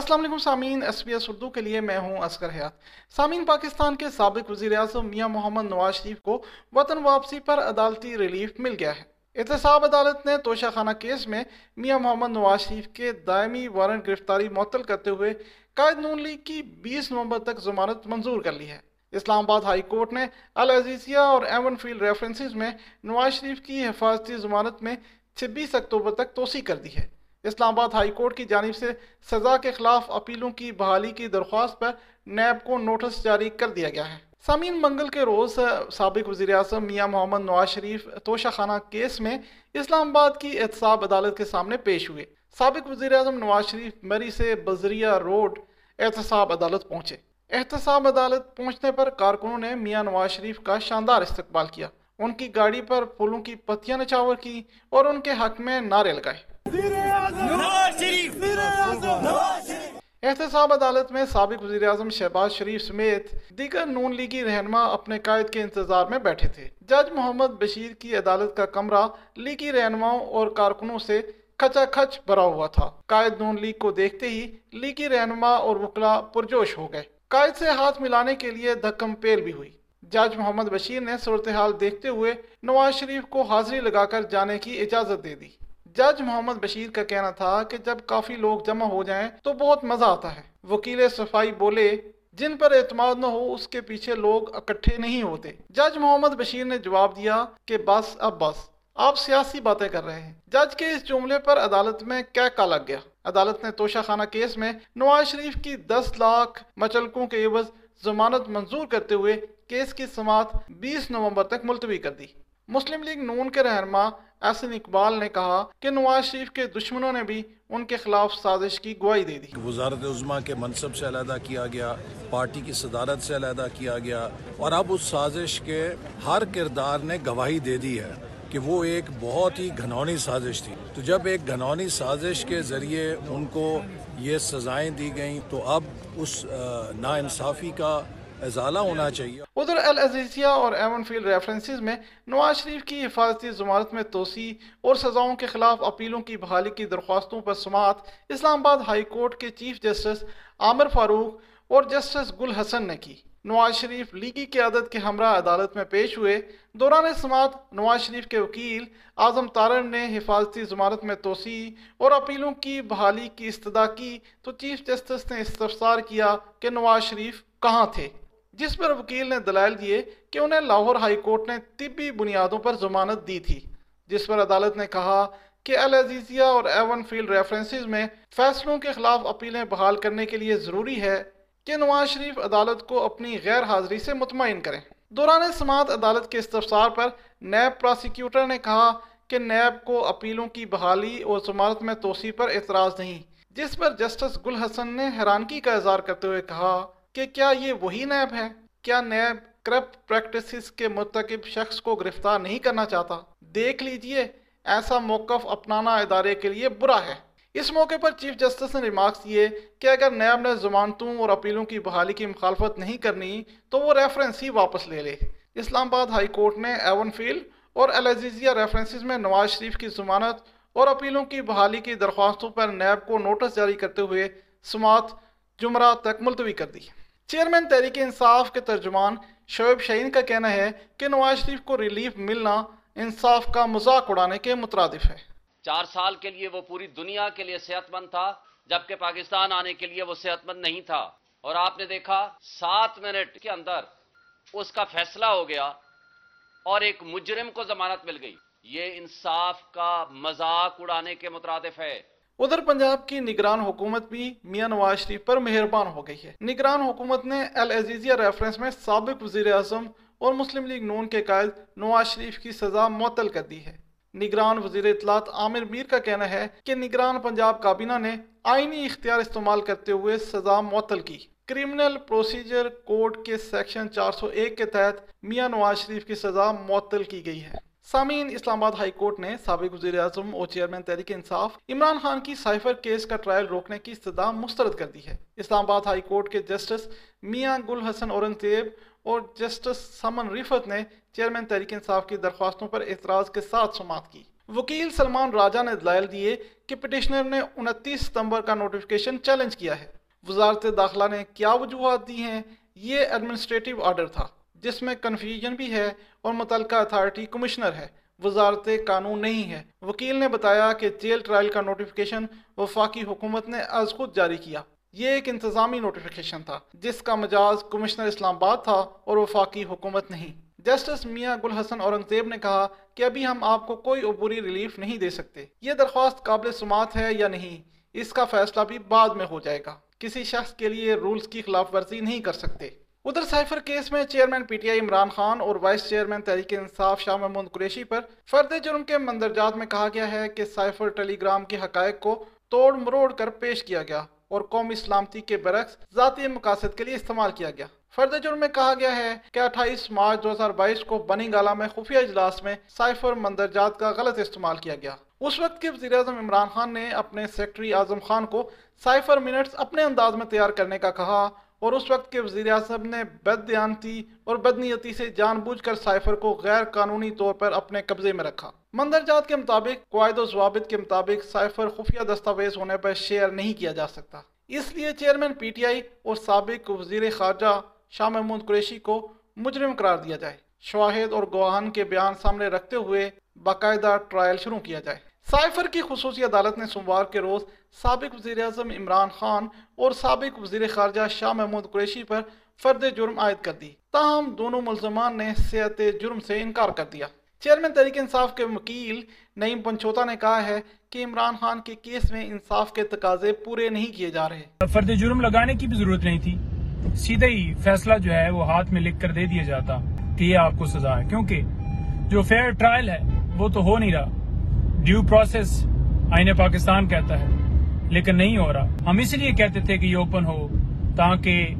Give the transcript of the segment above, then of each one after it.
السلام علیکم سامعین ایس بی ایس اردو کے لیے میں ہوں اسکر حیات۔ سامعین، پاکستان کے سابق وزیر اعظم میاں محمد نواز شریف کو وطن واپسی پر عدالتی ریلیف مل گیا ہے۔ احتساب عدالت نے توشہ خانہ کیس میں میاں محمد نواز شریف کے دائمی وارنٹ گرفتاری معطل کرتے ہوئے قائد نون لیگ کی بیس نومبر تک ضمانت منظور کر لی ہے۔ اسلام آباد ہائی کورٹ نے العزیزیہ اور ایون فیلڈ ریفرنسز میں نواز شریف کی حفاظتی ضمانت میں چھبیس اکتوبر تک توسیع کر دی ہے۔ اسلام آباد ہائی کورٹ کی جانب سے سزا کے خلاف اپیلوں کی بحالی کی درخواست پر نیب کو نوٹس جاری کر دیا گیا ہے۔ سامعین منگل کے روز سابق وزیر اعظم میاں محمد نواز شریف توشہ خانہ کیس میں اسلام آباد کی احتساب عدالت کے سامنے پیش ہوئے۔ سابق وزیر اعظم نواز شریف مری سے بزریہ روڈ احتساب عدالت پہنچے۔ احتساب عدالت پہنچنے پر کارکنوں نے میاں نواز شریف کا شاندار استقبال کیا۔ ان کی گاڑی پر پھولوں کی پتیاں نچاور کی اور ان کے حق میں نعرے لگائے۔ احتساب عدالت میں سابق وزیر اعظم شہباز شریف سمیت دیگر نون لیگی رہنما اپنے قائد کے انتظار میں بیٹھے تھے۔ جج محمد بشیر کی عدالت کا کمرہ لیگی رہنماؤں اور کارکنوں سے کھچا کھچ بھرا ہوا تھا۔ قائد نون لیگ کو دیکھتے ہی لیگی رہنما اور وکلا پرجوش ہو گئے۔ قائد سے ہاتھ ملانے کے لیے دھکم پیل بھی ہوئی۔ جج محمد بشیر نے صورتحال دیکھتے ہوئے نواز شریف کو حاضری لگا کر جانے کی اجازت دے دی۔ جج محمد بشیر کا کہنا تھا کہ جب کافی لوگ جمع ہو جائیں تو بہت مزہ آتا ہے۔ وکیل صفائی بولے، جن پر اعتماد نہ ہو، اس کے پیچھے لوگ اکٹھے نہیں ہوتے۔ جج محمد بشیر نے جواب دیا کہ بس، اب بس۔ آپ سیاسی باتیں کر رہے ہیں۔ جج کے اس جملے پر عدالت میں کیا کا لگ گیا؟ عدالت نے توشہ خانہ کیس میں نواز شریف کی دس لاکھ مچلکوں کے عوض ضمانت منظور کرتے ہوئے کیس کی سماعت بیس نومبر تک ملتوی کر دی۔ مسلم لیگ نون کے رہنما احسن اقبال نے کہا کہ نواز شریف کے دشمنوں نے بھی ان کے خلاف سازش کی گواہی دے دی۔ وزارت عظما کے منصب سے علیحدہ کیا گیا، پارٹی کی صدارت سے علیحدہ کیا گیا اور اب اس سازش کے ہر کردار نے گواہی دے دی ہے کہ وہ ایک بہت ہی گھنونی سازش تھی۔ تو جب ایک گھنونی سازش کے ذریعے ان کو یہ سزائیں دی گئیں، تو اب اس نا انصافی کا ازالہ ہونا چاہیے۔ ادھر العزیزیہ اور ایون فیلڈ ریفرنسز میں نواز شریف کی حفاظتی ضمانت میں توسیع اور سزاؤں کے خلاف اپیلوں کی بحالی کی درخواستوں پر سماعت اسلام آباد ہائی کورٹ کے چیف جسٹس عامر فاروق اور جسٹس گل حسن نے کی۔ نواز شریف لیگی قیادت کے ہمراہ عدالت میں پیش ہوئے۔ دوران سماعت نواز شریف کے وکیل اعظم تارن نے حفاظتی ضمانت میں توسیع اور اپیلوں کی بحالی کی استدا کی تو چیف جسٹس نے استفسار کیا کہ نواز شریف کہاں تھے۔ جس پر وکیل نے دلائل دیے کہ انہیں لاہور ہائی کورٹ نے طبی بنیادوں پر ضمانت دی تھی، جس پر عدالت نے کہا کہ العزیزیہ اور ایون فیلڈ ریفرنسز میں فیصلوں کے خلاف اپیلیں بحال کرنے کے لیے ضروری ہے کہ نواز شریف عدالت کو اپنی غیر حاضری سے مطمئن کریں۔ دوران سماعت عدالت کے استفسار پر نیب پراسیکیوٹر نے کہا کہ نیب کو اپیلوں کی بحالی اور ضمانت میں توسیع پر اعتراض نہیں، جس پر جسٹس گل حسن نے حیرانگی کا اظہار کرتے ہوئے کہا۔ کہ کیا یہ وہی نیب ہے کیا نیب کرپٹ پریکٹسز کے مرتکب شخص کو گرفتار نہیں کرنا چاہتا؟ دیکھ لیجیے، ایسا موقف اپنانا ادارے کے لیے برا ہے۔ اس موقع پر چیف جسٹس نے ریمارکس دیے کہ اگر نیب نے ضمانتوں اور اپیلوں کی بحالی کی مخالفت نہیں کرنی، تو وہ ریفرنس ہی واپس لے لے۔ اسلام آباد ہائی کورٹ نے ایون فیل اور العزیزیہ ریفرنسز میں نواز شریف کی ضمانت اور اپیلوں کی بحالی کی درخواستوں پر نیب کو نوٹس جاری کرتے ہوئے سماعت جمعرات تک ملتوی کر دی۔ چیئرمین تحریک انصاف کے ترجمان شعیب شہین کا کہنا ہے کہ نواز شریف کو ریلیف ملنا انصاف کا مذاق اڑانے کے مترادف ہے۔ چار سال کے لیے وہ پوری دنیا کے لیے صحت مند تھا، جبکہ پاکستان آنے کے لیے وہ صحت مند نہیں تھا۔ اور آپ نے دیکھا، سات منٹ کے اندر اس کا فیصلہ ہو گیا اور ایک مجرم کو ضمانت مل گئی۔ یہ انصاف کا مذاق اڑانے کے مترادف ہے۔ ادھر پنجاب کی نگران حکومت بھی میاں نواز شریف پر مہربان ہو گئی ہے۔ نگران حکومت نے العزیزیہ ریفرنس میں سابق وزیر اعظم اور مسلم لیگ نون کے قائد نواز شریف کی سزا معطل کر دی ہے۔ نگران وزیر اطلاعات عامر میر کا کہنا ہے کہ نگران پنجاب کابینہ نے آئینی اختیار استعمال کرتے ہوئے سزا معطل کی۔ کرمنل پروسیجر کوڈ کے سیکشن چار سو ایک کے تحت میاں نواز شریف کی سزا معطل کی گئی ہے۔ سامعین، اسلام آباد ہائی کورٹ نے سابق وزیر اعظم اور چیئرمین تحریک انصاف عمران خان کی سائفر کیس کا ٹرائل روکنے کی استدعا مسترد کر دی ہے۔ اسلام آباد ہائی کورٹ کے جسٹس میاں گل حسن اورنگزیب اور جسٹس سمن ریفت نے چیئرمین تحریک انصاف کی درخواستوں پر اعتراض کے ساتھ سماعت کی۔ وکیل سلمان راجہ نے دلائل دیے کہ پٹیشنر نے انتیس ستمبر کا نوٹیفکیشن چیلنج کیا ہے۔ وزارت داخلہ نے کیا وجوہات دی ہیں؟ یہ ایڈمنسٹریٹو آرڈر تھا۔ جس میں کنفیوژن بھی ہے اور متعلقہ اتھارٹی کمشنر ہے، وزارت قانون نہیں ہے۔ وکیل نے بتایا کہ جیل ٹرائل کا نوٹیفکیشن وفاقی حکومت نے از خود جاری کیا۔ یہ ایک انتظامی نوٹیفکیشن تھا، جس کا مجاز کمشنر اسلام آباد تھا اور وفاقی حکومت نہیں۔ جسٹس میاں گل حسن اورنگزیب نے کہا کہ ابھی ہم آپ کو کوئی عبوری ریلیف نہیں دے سکتے۔ یہ درخواست قابل سماعت ہے یا نہیں، اس کا فیصلہ بھی بعد میں ہو جائے گا۔ کسی شخص کے لیے رولز کی خلاف ورزی نہیں کر سکتے۔ ادھر سائفر کیس میں chairman P T I Imran Khan اور وائس چیئرمین تحریک انصاف شاہ محمود قریشی پر فرد جرم کے مندرجات میں کہا گیا ہے کہ سائفر ٹیلی گرام کے حقائق کو توڑ مروڑ کر پیش کیا گیا اور قومی سلامتی کے برعکس ذاتی مقاصد کے لیے استعمال کیا گیا۔ فرد جرم میں کہا گیا ہے کہ اٹھائیس مارچ دو ہزار بائیس کو بنی گالا میں خفیہ اجلاس میں سائفر مندرجات کا غلط استعمال کیا گیا۔ اس وقت کے وزیر اعظم عمران خان نے اپنے سیکٹری اعظم خان کو سائفر منٹس اپنے انداز میں تیار کرنے کا کہا اور اس وقت کے وزیر اعظم نے بد دیانتی اور بدنیتی سے جان بوجھ کر سائفر کو غیر قانونی طور پر اپنے قبضے میں رکھا۔ مندرجات کے مطابق، قواعد و ضوابط کے مطابق سائفر خفیہ دستاویز ہونے پر شیئر نہیں کیا جا سکتا۔ اس لیے چیئرمین پی ٹی آئی اور سابق وزیر خارجہ شاہ محمود قریشی کو مجرم قرار دیا جائے۔ شواہد اور گواہان کے بیان سامنے رکھتے ہوئے باقاعدہ ٹرائل شروع کیا جائے۔ سائفر کی خصوصی عدالت نے سوموار کے روز سابق وزیر اعظم عمران خان اور سابق وزیر خارجہ شاہ محمود قریشی پر فرد جرم عائد کر دی۔ تاہم، دونوں ملزمان نے صحت جرم سے انکار کر دیا۔ چیئرمین تحریک انصاف کے وکیل نعیم پنچوتا نے کہا ہے کہ عمران خان کے کیس میں انصاف کے تقاضے پورے نہیں کیے جا رہے۔ فرد جرم لگانے کی بھی ضرورت نہیں تھی۔ سیدھا ہی فیصلہ جو ہے وہ ہاتھ میں لکھ کر دے دیا جاتا کہ یہ آپ کو سزا ہے۔ کیونکہ جو فیئر ٹرائل ہے وہ تو ہو نہیں رہا۔ ڈیو پروسیس آئین پاکستان کہتا ہے، لیکن نہیں ہو رہا۔ ہم اس لیے کہتے تھے کہ یہ اوپن ہو، تاکہ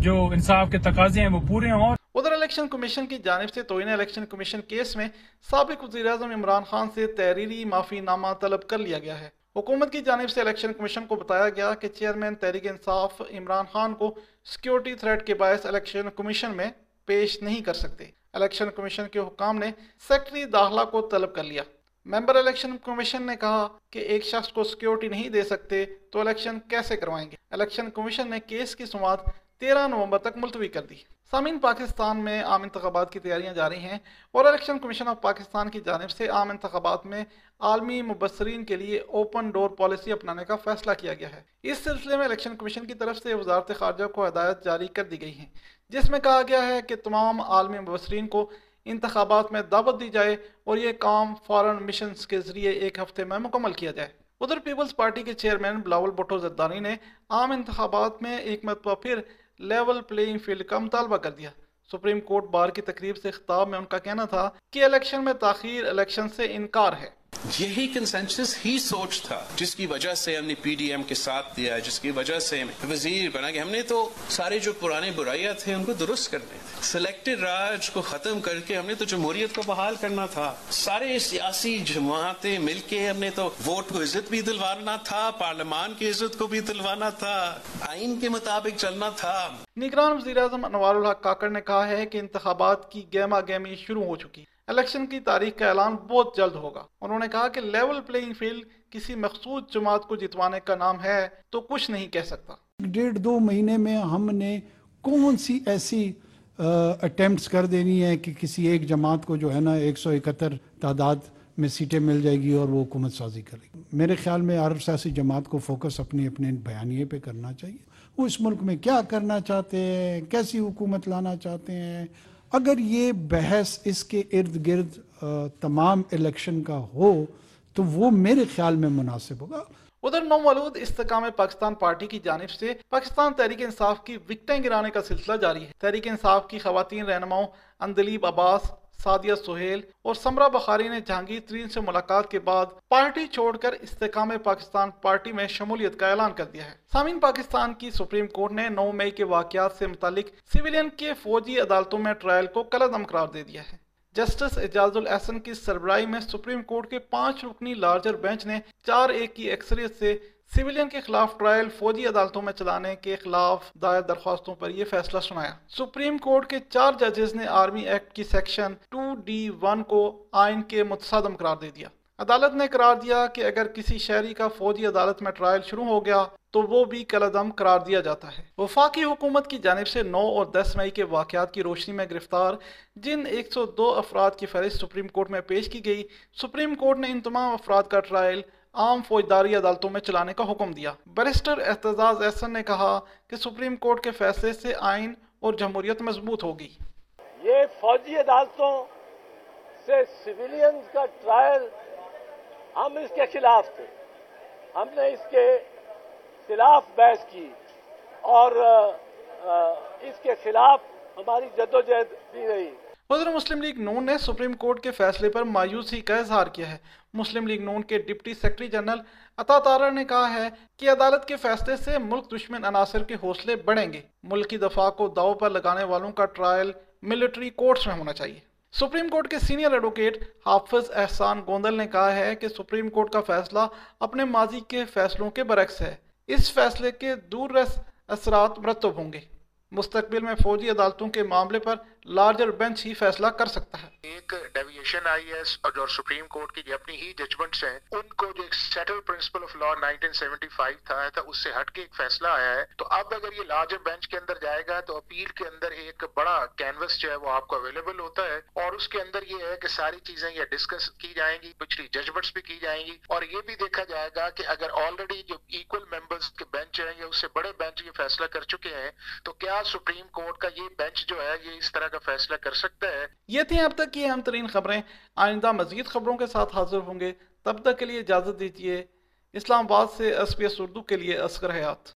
جو انصاف کے تقاضے ہیں وہ پورے ہوں۔ ادھر الیکشن کمیشن کی جانب سے توہین الیکشن کمیشن کیس میں سابق وزیر اعظم عمران خان سے تحریری معافی نامہ طلب کر لیا گیا ہے۔ حکومت کی جانب سے الیکشن کمیشن کو بتایا گیا کہ چیئرمین تحریک انصاف عمران خان کو سیکیورٹی تھریٹ کے باعث الیکشن کمیشن میں پیش نہیں کر سکتے۔ الیکشن کمیشن کے حکام نے سیکٹری داخلہ کو طلب کر لیا۔ ممبر الیکشن کمیشن نے کہا کہ ایک شخص کو سیکیورٹی نہیں دے سکتے تو الیکشن کیسے کروائیں گے؟ الیکشن کمیشن نے کیس کی سماعت تیرہ نومبر تک ملتوی کر دی۔ سامعین، پاکستان میں عام انتخابات کی تیاریاں جاری ہیں اور الیکشن کمیشن آف پاکستان کی جانب سے عام انتخابات میں عالمی مبصرین کے لیے اوپن ڈور پالیسی اپنانے کا فیصلہ کیا گیا ہے۔ اس سلسلے میں الیکشن کمیشن کی طرف سے وزارت خارجہ کو ہدایت جاری کر دی گئی ہیں، جس میں کہا گیا ہے کہ تمام عالمی مبصرین کو انتخابات میں دعوت دی جائے اور یہ کام فارن مشنز کے ذریعے ایک ہفتے میں مکمل کیا جائے۔ ادھر پیپلز پارٹی کے چیئرمین بلاول بٹو زردانی نے عام انتخابات میں ایک مرتبہ پھر لیول پلینگ فیلڈ کا مطالبہ کر دیا۔ سپریم کورٹ بار کی تقریب سے خطاب میں ان کا کہنا تھا کہ الیکشن میں تاخیر الیکشن سے انکار ہے۔ یہی کنسنسس ہی سوچ تھا، جس کی وجہ سے ہم نے پی ڈی ایم کے ساتھ دیا، جس کی وجہ سے وزیر بنا کہ ہم نے تو سارے جو پرانے برائیاں تھے ان کو درست کرنے تھے۔ سلیکٹڈ راج کو ختم کر کے ہم نے تو جمہوریت کو بحال کرنا تھا۔ سارے سیاسی جماعتیں مل کے ہم نے تو ووٹ کو عزت بھی دلوانا تھا، پارلیمان کی عزت کو بھی دلوانا تھا، آئین کے مطابق چلنا تھا۔ نگران وزیر اعظم انوار الحق کاکڑ نے کہا ہے کہ انتخابات کی گیما گیمی شروع ہو چکی۔ الیکشن کی تاریخ کا اعلان بہت جلد ہوگا۔ انہوں نے کہا کہ لیول پلینگ فیلڈ کسی مخصوص جماعت کو جتوانے کا نام ہے تو کچھ نہیں کہہ سکتا۔ ڈیڑھ دو مہینے میں ہم نے کون سی ایسی اٹیمپٹس کر دینی ہے کہ کسی ایک جماعت کو جو ہے نا ایک سو اکہتر تعداد میں سیٹیں مل جائے گی اور وہ حکومت سازی کرے گی۔ میرے خیال میں عرب سیاسی جماعت کو فوکس اپنے اپنے بیانیے پہ کرنا چاہیے۔ وہ اس ملک میں کیا کرنا چاہتے ہیں؟ کیسی حکومت لانا چاہتے ہیں؟ اگر یہ بحث اس کے ارد گرد تمام الیکشن کا ہو، تو وہ میرے خیال میں مناسب ہوگا۔ ادھر نومولود استقام پاکستان پارٹی کی جانب سے پاکستان تحریک انصاف کی وکٹیں گرانے کا سلسلہ جاری ہے۔ تحریک انصاف کی خواتین رہنماؤں اندلیب عباس سادیہ سہیل اور سمرہ بخاری نے جہانگیر ترین سے ملاقات کے بعد پارٹی چھوڑ کر استحکام پاکستان پارٹی میں شمولیت کا اعلان کر دیا ہے۔ سامعین، پاکستان کی سپریم کورٹ نے نو مئی کے واقعات سے متعلق سویلین کے فوجی عدالتوں میں ٹرائل کو کلدم قرار دے دیا ہے۔ جسٹس اعجاز الاحسن کی سربراہی میں سپریم کورٹ کے پانچ رکنی لارجر بینچ نے چار ایک کی ایکسریت سے سیولین کے خلاف ٹرائل فوجی عدالتوں میں چلانے کے خلاف دائر درخواستوں پر یہ فیصلہ سنایا۔ سپریم کورٹ کے چار ججز نے آرمی ایکٹ کی سیکشن ٹو ڈی ون کو آئین کے متصادم قرار دے دیا۔ عدالت نے قرار دیا کہ اگر کسی شہری کا فوجی عدالت میں ٹرائل شروع ہو گیا تو وہ بھی کلعدم قرار دیا جاتا ہے۔ وفاقی حکومت کی جانب سے نو اور دس مئی کے واقعات کی روشنی میں گرفتار جن ایک سو دو افراد کی فہرست سپریم کورٹ میں پیش کی گئی، سپریم کورٹ نے ان تمام افراد کا ٹرائل عام فوجداری عدالتوں میں چلانے کا حکم دیا۔ بیرسٹر احتجاج احسن نے کہا کہ سپریم کورٹ کے فیصلے سے آئین اور جمہوریت مضبوط ہوگی۔ یہ فوجی عدالتوں سے سویلینز کا ٹرائل ہم اس کے خلاف تھے۔ ہم نے اس کے خلاف بحث کی اور اس کے خلاف ہماری جدوجہد بھی رہی۔ صدر مسلم لیگ نون نے سپریم کورٹ کے فیصلے پر مایوسی کا اظہار کیا ہے۔ مسلم لیگ نون کے ڈپٹی سیکرٹری جنرل عطا تارا نے کہا ہے کہ عدالت کے فیصلے سے ملک دشمن عناصر کے حوصلے بڑھیں گے۔ ملک کی دفاع کو داؤ پر لگانے والوں کا ٹرائل ملٹری کورٹس میں ہونا چاہیے۔ سپریم کورٹ کے سینئر ایڈوکیٹ حافظ احسان گوندل نے کہا ہے کہ سپریم کورٹ کا فیصلہ اپنے ماضی کے فیصلوں کے برعکس ہے۔ اس فیصلے کے دور رس اثرات مرتب ہوں گے۔ مستقبل میں فوجی عدالتوں کے معاملے پر لارجر بینچ ہی فیصلہ کر سکتا ہے۔ ایک ڈیویشن آئی ہے اور سپریم کورٹ کی اپنی ہی ججمنٹس ہیں، ان کو جو ایک سیٹل پرنسپل آف لا 1975 تھا تھا اس سے ہٹ کے ایک فیصلہ آیا ہے۔ تو اب اگر یہ لارجر بینچ کے اندر جائے گا، تو اپیل کے اندر ایک بڑا کینوس جو ہے وہ آپ کو اویلیبل ہوتا ہے۔ اور اس کے اندر یہ ہے کہ ساری چیزیں یہ ڈسکس کی جائیں گی، پچھلی ججمنٹس بھی کی جائیں گی۔ اور یہ بھی دیکھا جائے گا کہ اگر آلریڈی جو ایکول ممبرز کے بینچ ہیں، یا اس سے بڑے بینچ یہ فیصلہ کر چکے ہیں، تو کیا سپریم کورٹ کا یہ بینچ جو ہے، یہ اس طرح کا فیصلہ کر سکتا ہے۔ یہ تھیں اب تک کی اہم ترین خبریں۔ آئندہ مزید خبروں کے ساتھ حاضر ہوں گے۔ تب تک کے لیے اجازت دیجیے اسلام آباد سے ایس پی ایس اردو کے لیے اسکر حیات۔